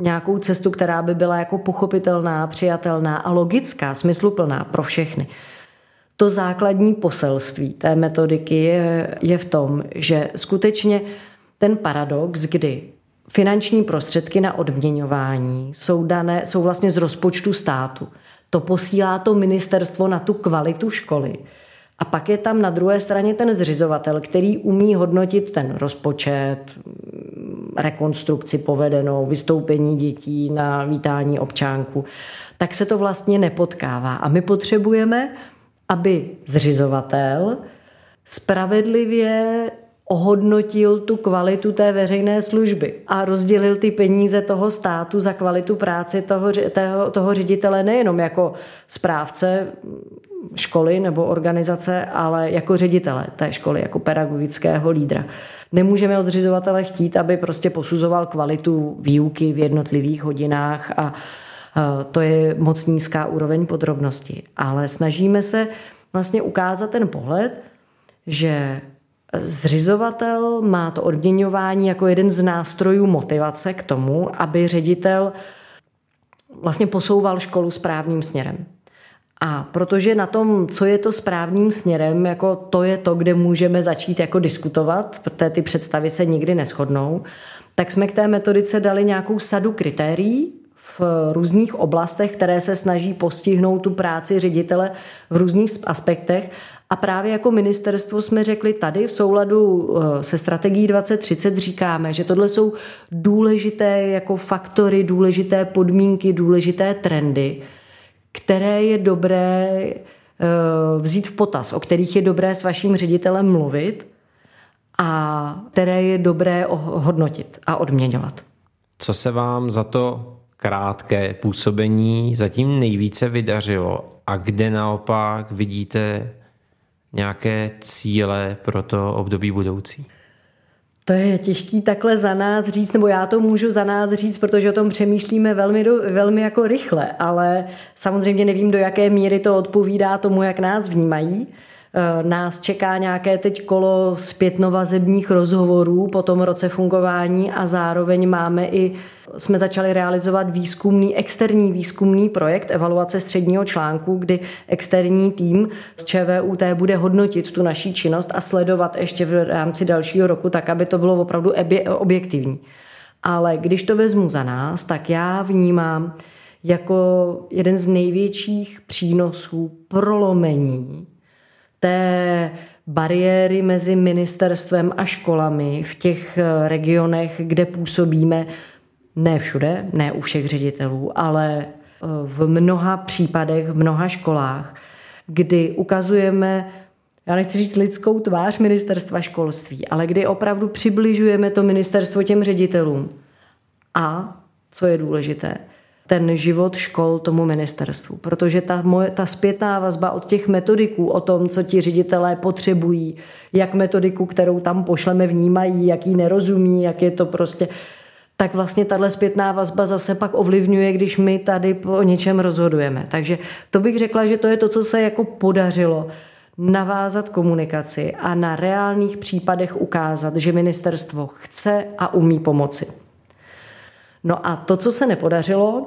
nějakou cestu, která by byla jako pochopitelná, přijatelná a logická, smysluplná pro všechny. To základní poselství té metodiky je, je v tom, že skutečně ten paradox, kdy finanční prostředky na odměňování jsou, dané, jsou vlastně z rozpočtu státu. To posílá to ministerstvo na tu kvalitu školy. A pak je tam na druhé straně ten zřizovatel, který umí hodnotit ten rozpočet, rekonstrukci povedenou, vystoupení dětí na vítání občánku. Tak se to vlastně nepotkává. A my potřebujeme aby zřizovatel spravedlivě ohodnotil tu kvalitu té veřejné služby a rozdělil ty peníze toho státu za kvalitu práce toho, toho, toho ředitele nejenom jako správce školy nebo organizace, ale jako ředitele té školy, jako pedagogického lídra. Nemůžeme od zřizovatele chtít, aby prostě posuzoval kvalitu výuky v jednotlivých hodinách a to je moc nízká úroveň podrobnosti. Ale snažíme se vlastně ukázat ten pohled, že zřizovatel má to odměňování jako jeden z nástrojů motivace k tomu, aby ředitel vlastně posouval školu správným směrem. A protože na tom, co je to správným směrem, jako to je to, kde můžeme začít jako diskutovat, protože ty představy se nikdy neschodnou, tak jsme k té metodice dali nějakou sadu kritérií, v různých oblastech, které se snaží postihnout tu práci ředitele v různých aspektech. A právě jako ministerstvo jsme řekli tady v souladu eh, se strategií 2030 říkáme, že tohle jsou důležité jako faktory, důležité podmínky, důležité trendy, které je dobré eh, vzít v potaz, o kterých je dobré s vaším ředitelem mluvit a které je dobré hodnotit a odměňovat. Co se vám za to krátké působení zatím nejvíce vydařilo a kde naopak vidíte nějaké cíle pro to období budoucí? To je těžký takhle za nás říct, nebo já to můžu za nás říct, protože o tom přemýšlíme velmi, do, velmi jako rychle, ale samozřejmě nevím, do jaké míry to odpovídá tomu, jak nás vnímají. Eh, nás čeká nějaké teď kolo zpětnovazebních rozhovorů po tom roce fungování a zároveň máme i, jsme začali realizovat výzkumný, externí výzkumný projekt evaluace středního článku, kdy externí tým z ČVUT bude hodnotit tu naší činnost a sledovat ještě v rámci dalšího roku, tak aby to bylo opravdu objektivní. Ale když to vezmu za nás, tak já vnímám jako jeden z největších přínosů prolomení té bariéry mezi ministerstvem a školami v těch regionech, kde působíme, ne všude, ne u všech ředitelů, ale eh, v mnoha případech, v mnoha školách, kdy ukazujeme, já nechci říct lidskou tvář ministerstva školství, ale kdy opravdu přibližujeme to ministerstvo těm ředitelům. A, co je důležité, ten život škol tomu ministerstvu. Protože ta, moje, ta zpětná vazba od těch metodiků o tom, co ti ředitelé potřebují, jak metodiku, kterou tam pošleme, vnímají, jak ji nerozumí, jak je to prostě tak vlastně tahle zpětná vazba zase pak ovlivňuje, když my tady o něčem rozhodujeme. Takže to bych řekla, že to je to, co se jako podařilo navázat komunikaci a na reálných případech ukázat, že ministerstvo chce a umí pomoci. No a to, co se nepodařilo,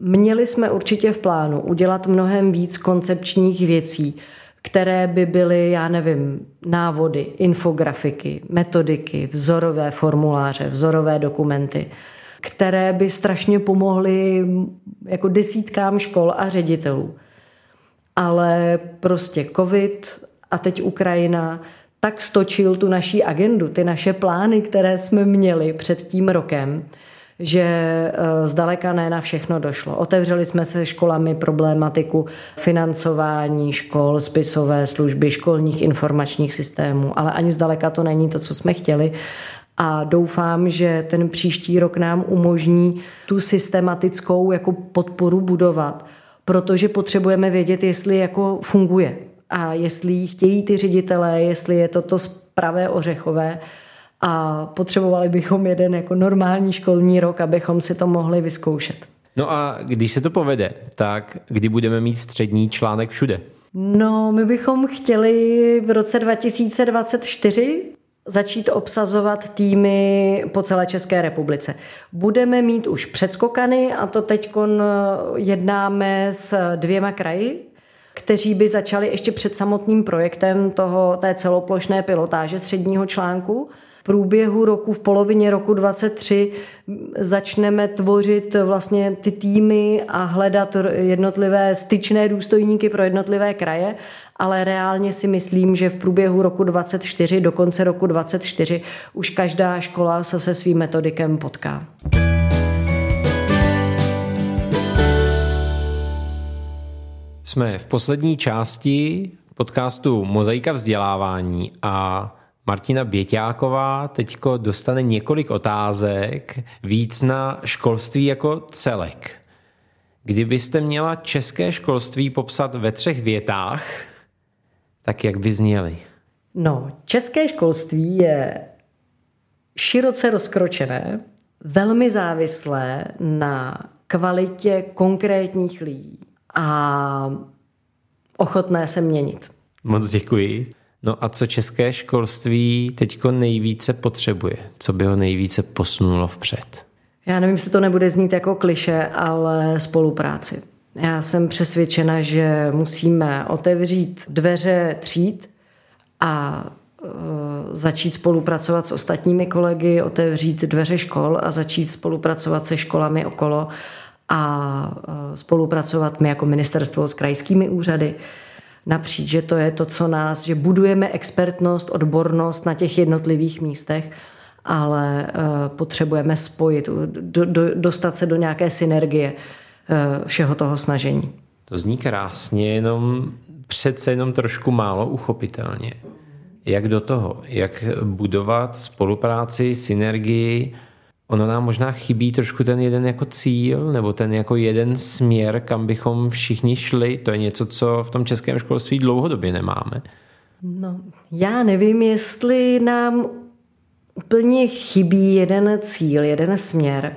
měli jsme určitě v plánu udělat mnohem víc koncepčních věcí, které by byly, já nevím, návody, infografiky, metodiky, vzorové formuláře, vzorové dokumenty, které by strašně pomohly jako desítkám škol a ředitelů. Ale prostě covid a teď Ukrajina tak stočil tu naší agendu, ty naše plány, které jsme měli před tím rokem, že eh, zdaleka ne na všechno došlo. Otevřeli jsme se školami problematiku financování škol, spisové služby, školních informačních systémů, ale ani zdaleka to není to, co jsme chtěli a doufám, že ten příští rok nám umožní tu systematickou jako podporu budovat, protože potřebujeme vědět, jestli jako funguje a jestli chtějí ty ředitelé, jestli je to to pravé ořechové a potřebovali bychom jeden jako normální školní rok, abychom si to mohli vyzkoušet. No a když se to povede, tak kdy budeme mít střední článek všude? No, my bychom chtěli v roce 2024 začít obsazovat týmy po celé České republice. Budeme mít už předskokany a to teď jednáme s dvěma kraji, kteří by začali ještě před samotným projektem toho, té celoplošné pilotáže středního článku průběhu roku, v polovině roku 23 začneme tvořit vlastně ty týmy a hledat jednotlivé styčné důstojníky pro jednotlivé kraje, ale reálně si myslím, že v průběhu roku 24 do konce roku 24 už každá škola se se svým metodikem potká. Jsme v poslední části podcastu Mozaika vzdělávání a Martina Běťáková teďko dostane několik otázek víc na školství jako celek. Kdybyste měla české školství popsat ve třech větách, tak jak by zněly? No, české školství je široce rozkročené, velmi závislé na kvalitě konkrétních lidí a ochotné se měnit. Moc děkuji. No a co české školství teďko nejvíce potřebuje? Co by ho nejvíce posunulo vpřed? Já nevím, jestli to nebude znít jako kliše, ale spolupráci. Já jsem přesvědčena, že musíme otevřít dveře tříd a e, začít spolupracovat s ostatními kolegy, otevřít dveře škol a začít spolupracovat se školami okolo a e, spolupracovat my jako ministerstvo s krajskými úřady napříč, že to je to, co nás, že budujeme expertnost, odbornost na těch jednotlivých místech, ale uh, potřebujeme spojit, do, do, dostat se do nějaké synergie uh, všeho toho snažení. To zní krásně, jenom přece jenom trošku málo uchopitelně. Jak do toho? Jak budovat spolupráci, synergii ono nám možná chybí trošku ten jeden jako cíl, nebo ten jako jeden směr, kam bychom všichni šli. To je něco, co v tom českém školství dlouhodobě nemáme. No, já nevím, jestli nám úplně chybí jeden cíl, jeden směr.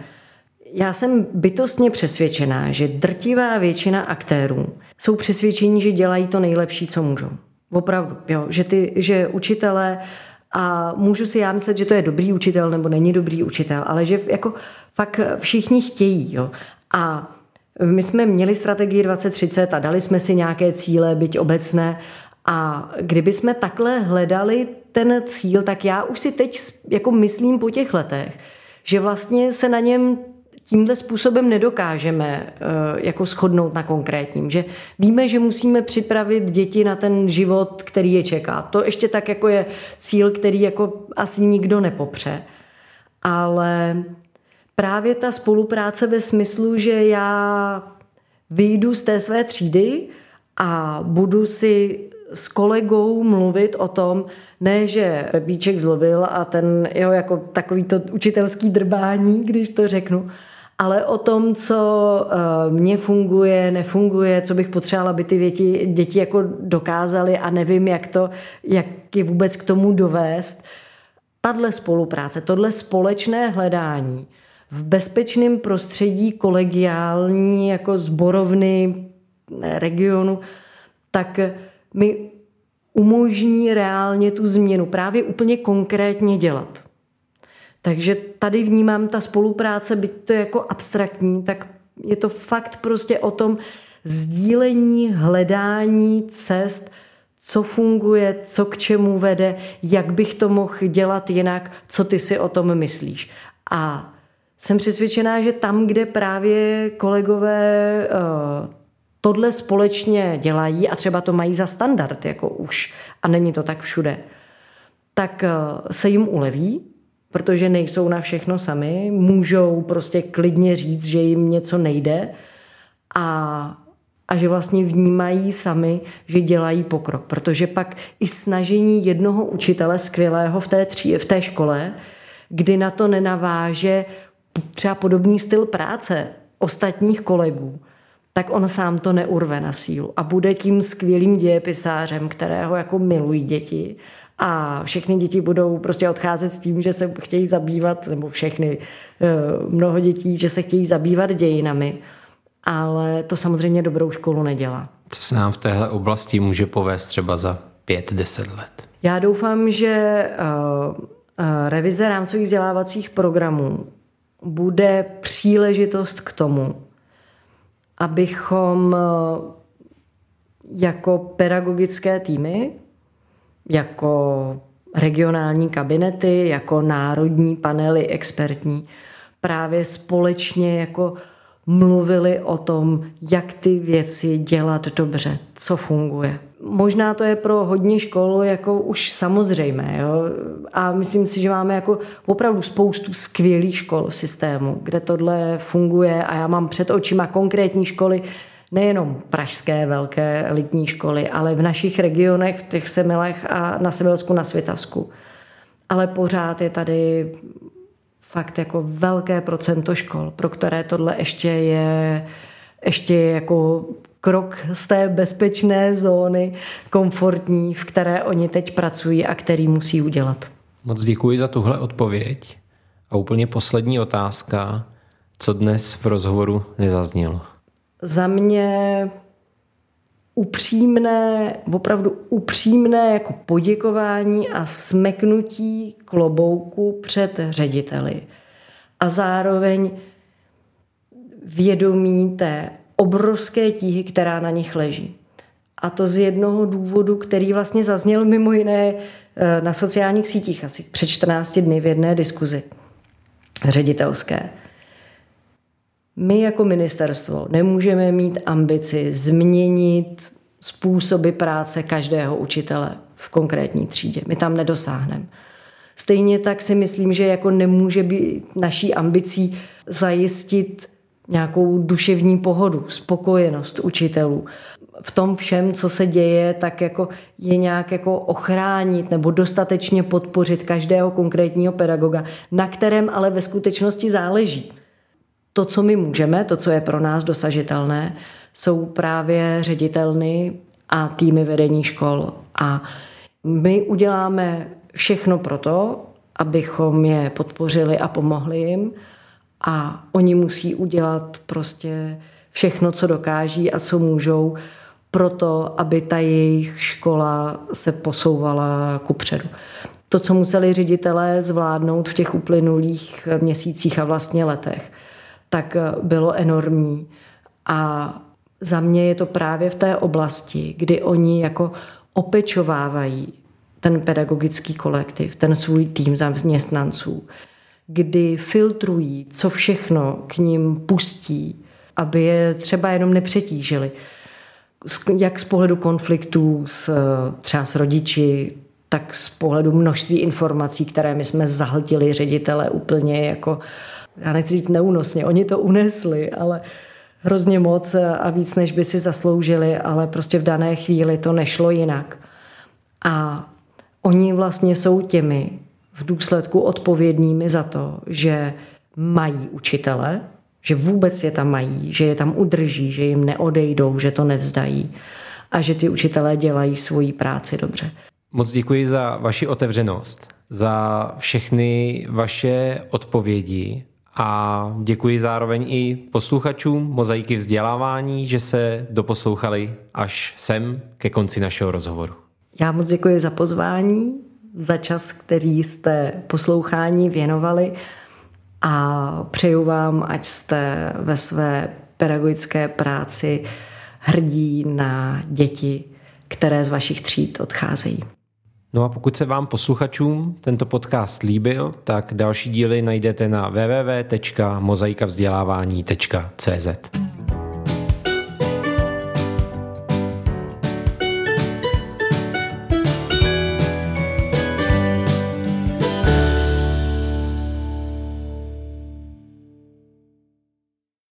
Já jsem bytostně přesvědčená, že drtivá většina aktérů jsou přesvědčení, že dělají to nejlepší, co můžou. Opravdu, jo, že, ty, že učitelé a můžu si já myslet, že to je dobrý učitel nebo není dobrý učitel, ale že jako fakt všichni chtějí. Jo. A my jsme měli strategii 2030 a dali jsme si nějaké cíle, byť obecné. A kdyby jsme takhle hledali ten cíl, tak já už si teď jako myslím po těch letech, že vlastně se na něm tímhle způsobem nedokážeme eh, jako shodnout na konkrétním. Že víme, že musíme připravit děti na ten život, který je čeká. To ještě tak jako je cíl, který jako asi nikdo nepopře. Ale právě ta spolupráce ve smyslu, že já vyjdu z té své třídy a budu si s kolegou mluvit o tom, ne, že Pepíček zlobil a ten jeho jako takový to učitelský drbání, když to řeknu, ale o tom, co uh, mně funguje, nefunguje, co bych potřebovala, aby ty děti, děti jako dokázaly a nevím, jak, to, jak je vůbec k tomu dovést. Tadle spolupráce, tohle společné hledání v bezpečném prostředí kolegiální, jako zborovny regionu, tak mi umožní reálně tu změnu právě úplně konkrétně dělat. Takže tady vnímám ta spolupráce, byť to je jako abstraktní, tak je to fakt prostě o tom sdílení, hledání cest, co funguje, co k čemu vede, jak bych to mohl dělat jinak, co ty si o tom myslíš. A jsem přesvědčená, že tam, kde právě kolegové uh, tohle společně dělají a třeba to mají za standard, jako už, a není to tak všude, tak uh, se jim uleví, protože nejsou na všechno sami, můžou prostě klidně říct, že jim něco nejde a, a že vlastně vnímají sami, že dělají pokrok. Protože pak i snažení jednoho učitele skvělého v té, tří, v té škole, kdy na to nenaváže třeba podobný styl práce ostatních kolegů, tak on sám to neurve na sílu a bude tím skvělým dějepisářem, kterého jako milují děti a všechny děti budou prostě odcházet s tím, že se chtějí zabývat, nebo všechny, eh, mnoho dětí, že se chtějí zabývat dějinami, ale to samozřejmě dobrou školu nedělá. Co se nám v téhle oblasti může povést třeba za pět, deset let? Já doufám, že eh, eh, revize rámcových vzdělávacích programů bude příležitost k tomu, abychom jako pedagogické týmy jako regionální kabinety, jako národní panely expertní, právě společně jako mluvili o tom, jak ty věci dělat dobře, co funguje. Možná to je pro hodně škol jako už samozřejmé. Jo? A myslím si, že máme jako opravdu spoustu skvělých škol v systému, kde tohle funguje a já mám před očima konkrétní školy, nejenom pražské velké elitní školy, ale v našich regionech, v těch Semilech a na Semilsku, na Svitavsku. Ale pořád je tady fakt jako velké procento škol, pro které tohle ještě je ještě je jako krok z té bezpečné zóny komfortní, v které oni teď pracují a který musí udělat. Moc děkuji za tuhle odpověď. A úplně poslední otázka, co dnes v rozhovoru nezaznělo za mě upřímné, opravdu upřímné jako poděkování a smeknutí klobouku před řediteli. A zároveň vědomí té obrovské tíhy, která na nich leží. A to z jednoho důvodu, který vlastně zazněl mimo jiné eh, na sociálních sítích asi před 14 dny v jedné diskuzi ředitelské. My jako ministerstvo nemůžeme mít ambici změnit způsoby práce každého učitele v konkrétní třídě. My tam nedosáhneme. Stejně tak si myslím, že jako nemůže být naší ambicí zajistit nějakou duševní pohodu, spokojenost učitelů. v tom všem, co se děje, tak jako je nějak jako ochránit nebo dostatečně podpořit každého konkrétního pedagoga, na kterém ale ve skutečnosti záleží. To, co my můžeme, to, co je pro nás dosažitelné, jsou právě ředitelny a týmy vedení škol. A my uděláme všechno pro to, abychom je podpořili a pomohli jim. A oni musí udělat prostě všechno, co dokáží a co můžou, proto, aby ta jejich škola se posouvala kupředu. To, co museli ředitelé zvládnout v těch uplynulých měsících a vlastně letech, tak bylo enormní. A za mě je to právě v té oblasti, kdy oni jako opečovávají ten pedagogický kolektiv, ten svůj tým zaměstnanců, kdy filtrují, co všechno k ním pustí, aby je třeba jenom nepřetížili. Jak z pohledu konfliktů s, třeba s rodiči, tak z pohledu množství informací, které my jsme zahltili ředitele úplně jako, já nechci říct neúnosně, oni to unesli, ale hrozně moc a víc, než by si zasloužili, ale prostě v dané chvíli to nešlo jinak. A oni vlastně jsou těmi v důsledku odpovědnými za to, že mají učitele, že vůbec je tam mají, že je tam udrží, že jim neodejdou, že to nevzdají a že ty učitelé dělají svoji práci dobře. Moc děkuji za vaši otevřenost, za všechny vaše odpovědi a děkuji zároveň i posluchačům Mozaiky vzdělávání, že se doposlouchali až sem ke konci našeho rozhovoru. Já moc děkuji za pozvání, za čas, který jste poslouchání věnovali a přeju vám, ať jste ve své pedagogické práci hrdí na děti, které z vašich tříd odcházejí. No a pokud se vám posluchačům tento podcast líbil, tak další díly najdete na www.mozaikavzdělávání.cz.